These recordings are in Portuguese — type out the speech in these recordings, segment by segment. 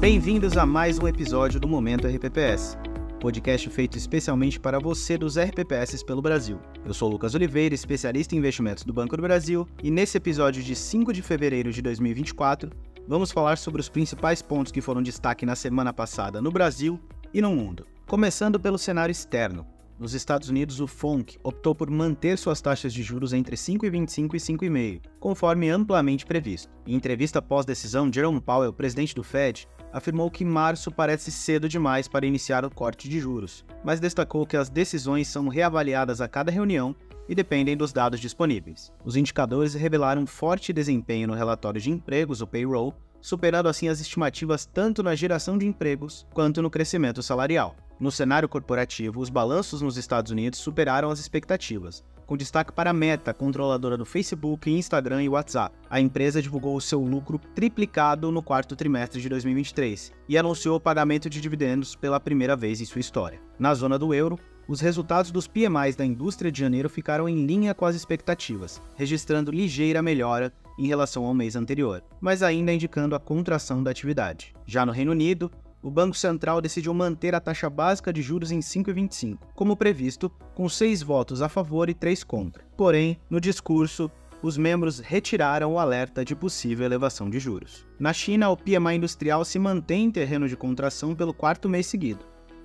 Bem-vindos a mais um episódio do Momento RPPS, podcast feito especialmente para você dos RPPS pelo Brasil. Eu sou Lucas Oliveira, especialista em investimentos do Banco do Brasil, e nesse episódio de 5 de fevereiro de 2024, vamos falar sobre os principais pontos que foram destaque na semana passada no Brasil e no mundo. Começando pelo cenário externo. Nos Estados Unidos, o FONC optou por manter suas taxas de juros entre 5,25 e 5,5, conforme amplamente previsto. Em entrevista pós-decisão, Jerome Powell, presidente do Fed, afirmou que março parece cedo demais para iniciar o corte de juros, mas destacou que as decisões são reavaliadas a cada reunião e dependem dos dados disponíveis. Os indicadores revelaram forte desempenho no relatório de empregos, o payroll, superando assim as estimativas tanto na geração de empregos quanto no crescimento salarial. No cenário corporativo, os balanços nos Estados Unidos superaram as expectativas, com destaque para a Meta, controladora do Facebook, Instagram e WhatsApp. A empresa divulgou o seu lucro triplicado no quarto trimestre de 2023 e anunciou o pagamento de dividendos pela primeira vez em sua história. Na zona do euro, os resultados dos PMIs da indústria de janeiro ficaram em linha com as expectativas, registrando ligeira melhora em relação ao mês anterior, mas ainda indicando a contração da atividade. Já no Reino Unido, o Banco Central decidiu manter a taxa básica de juros em 5,25, como previsto, com seis votos a favor e três contra. Porém, no discurso, os membros retiraram o alerta de possível elevação de juros. Na China, o PMI industrial se mantém em terreno de contração pelo quarto mês seguido,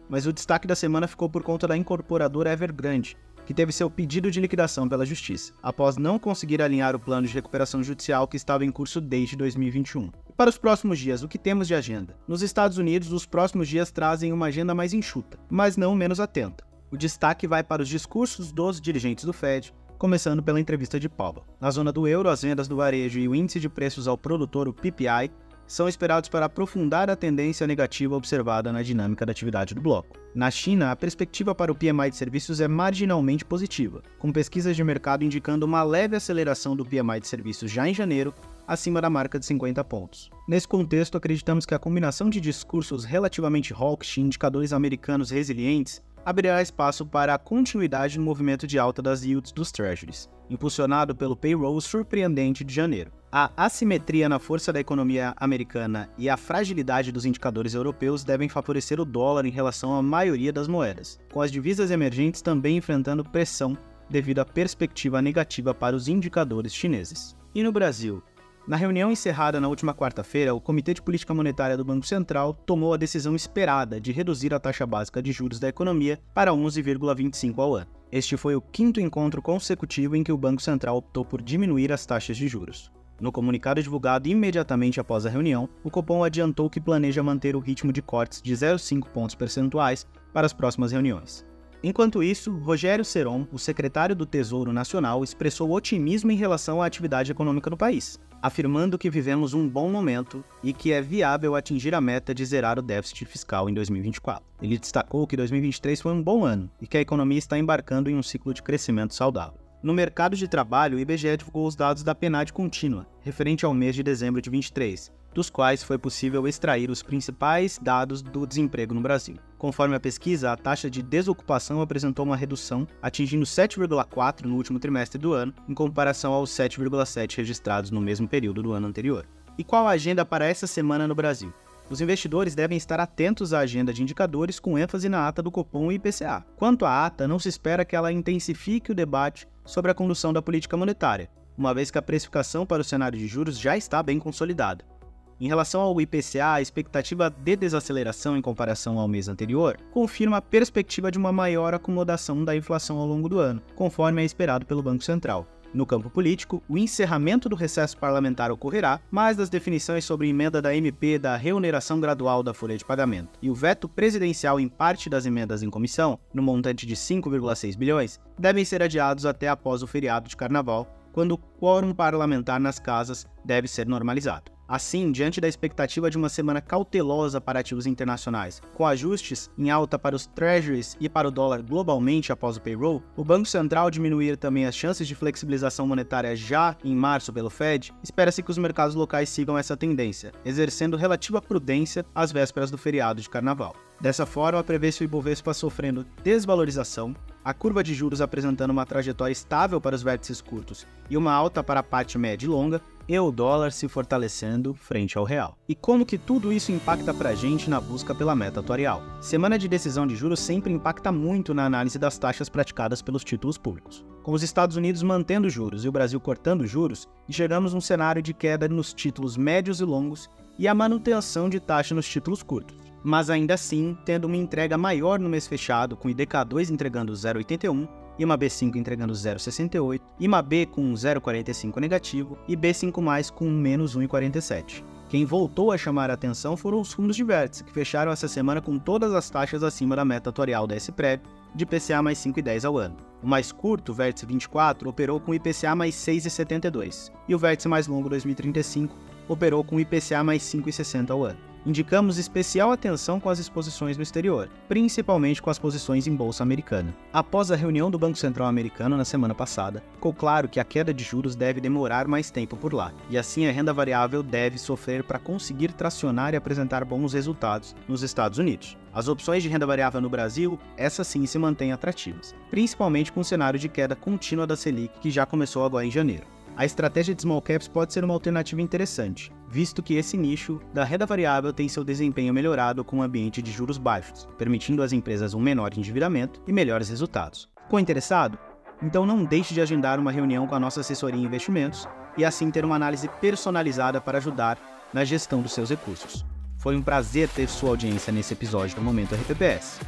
mas o destaque da semana ficou por conta da incorporadora Evergrande, que teve seu pedido de liquidação pela Justiça, após não conseguir alinhar o plano de recuperação judicial que estava em curso desde 2021. Para os próximos dias, o que temos de agenda? Nos Estados Unidos, os próximos dias trazem uma agenda mais enxuta, mas não menos atenta. O destaque vai para os discursos dos dirigentes do Fed, começando pela entrevista de Powell. Na zona do euro, as vendas do varejo e o índice de preços ao produtor, o PPI, são esperados para aprofundar a tendência negativa observada na dinâmica da atividade do bloco. Na China, a perspectiva para o PMI de serviços é marginalmente positiva, com pesquisas de mercado indicando uma leve aceleração do PMI de serviços já em janeiro, acima da marca de 50 pontos. Nesse contexto, acreditamos que a combinação de discursos relativamente hawkish e indicadores americanos resilientes abrirá espaço para a continuidade no movimento de alta das yields dos treasuries, impulsionado pelo payroll surpreendente de janeiro. A assimetria na força da economia americana e a fragilidade dos indicadores europeus devem favorecer o dólar em relação à maioria das moedas, com as divisas emergentes também enfrentando pressão devido à perspectiva negativa para os indicadores chineses. E no Brasil, na reunião encerrada na última quarta-feira, o Comitê de Política Monetária do Banco Central tomou a decisão esperada de reduzir a taxa básica de juros da economia para 11,25 ao ano. Este foi o quinto encontro consecutivo em que o Banco Central optou por diminuir as taxas de juros. No comunicado divulgado imediatamente após a reunião, o Copom adiantou que planeja manter o ritmo de cortes de 0,5 pontos percentuais para as próximas reuniões. Enquanto isso, Rogério Seron, o secretário do Tesouro Nacional, expressou otimismo em relação à atividade econômica no país afirmando que vivemos um bom momento e que é viável atingir a meta de zerar o déficit fiscal em 2024. Ele destacou que 2023 foi um bom ano e que a economia está embarcando em um ciclo de crescimento saudável. No mercado de trabalho, o IBGE divulgou os dados da PNAD contínua, referente ao mês de dezembro de 23, dos quais foi possível extrair os principais dados do desemprego no Brasil. Conforme a pesquisa, a taxa de desocupação apresentou uma redução, atingindo 7,4 no último trimestre do ano, em comparação aos 7,7 registrados no mesmo período do ano anterior. E qual a agenda para essa semana no Brasil? Os investidores devem estar atentos à agenda de indicadores com ênfase na ata do Copom e IPCA. Quanto à ata, não se espera que ela intensifique o debate sobre a condução da política monetária, uma vez que a precificação para o cenário de juros já está bem consolidada. Em relação ao IPCA, a expectativa de desaceleração em comparação ao mês anterior confirma a perspectiva de uma maior acomodação da inflação ao longo do ano, conforme é esperado pelo Banco Central. No campo político, o encerramento do recesso parlamentar ocorrerá, mas as definições sobre emenda da MP da reoneração gradual da folha de pagamento e o veto presidencial em parte das emendas em comissão, no montante de 5,6 bilhões, devem ser adiados até após o feriado de carnaval, quando o quórum parlamentar nas casas deve ser normalizado. Assim, diante da expectativa de uma semana cautelosa para ativos internacionais, com ajustes em alta para os treasuries e para o dólar globalmente após o payroll, o Banco Central diminuir também as chances de flexibilização monetária já em março pelo Fed, espera-se que os mercados locais sigam essa tendência, exercendo relativa prudência às vésperas do feriado de carnaval. Dessa forma, prevê-se o Ibovespa sofrendo desvalorização, a curva de juros apresentando uma trajetória estável para os vértices curtos e uma alta para a parte média e longa, e o dólar se fortalecendo frente ao real. E como que tudo isso impacta pra gente na busca pela meta atuarial? Semana de decisão de juros sempre impacta muito na análise das taxas praticadas pelos títulos públicos. Com os Estados Unidos mantendo juros e o Brasil cortando juros, enxergamos um cenário de queda nos títulos médios e longos e a manutenção de taxa nos títulos curtos mas ainda assim tendo uma entrega maior no mês fechado, com IDK2 entregando 0,81, IMA B5 entregando 0,68, IMA B com 0,45 negativo e B5+, com menos 1,47. Quem voltou a chamar a atenção foram os fundos de vértice, que fecharam essa semana com todas as taxas acima da meta atuarial da SPREV, de IPCA mais 5,10 ao ano. O mais curto, o vértice 24, operou com IPCA mais 6,72, e o vértice mais longo 2035 operou com IPCA mais 5,60 ao ano indicamos especial atenção com as exposições no exterior, principalmente com as posições em bolsa americana. Após a reunião do Banco Central americano na semana passada, ficou claro que a queda de juros deve demorar mais tempo por lá, e assim a renda variável deve sofrer para conseguir tracionar e apresentar bons resultados nos Estados Unidos. As opções de renda variável no Brasil, essas sim se mantêm atrativas, principalmente com o cenário de queda contínua da Selic que já começou agora em janeiro a estratégia de small caps pode ser uma alternativa interessante, visto que esse nicho da renda variável tem seu desempenho melhorado com um ambiente de juros baixos, permitindo às empresas um menor endividamento e melhores resultados. Ficou interessado? Então não deixe de agendar uma reunião com a nossa assessoria em investimentos e assim ter uma análise personalizada para ajudar na gestão dos seus recursos. Foi um prazer ter sua audiência nesse episódio do Momento RPPS.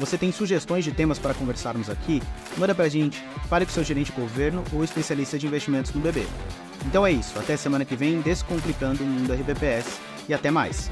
Você tem sugestões de temas para conversarmos aqui? Manda pra gente, fale com seu gerente de governo ou especialista de investimentos no BB. Então é isso, até semana que vem, descomplicando o mundo RPPS e até mais!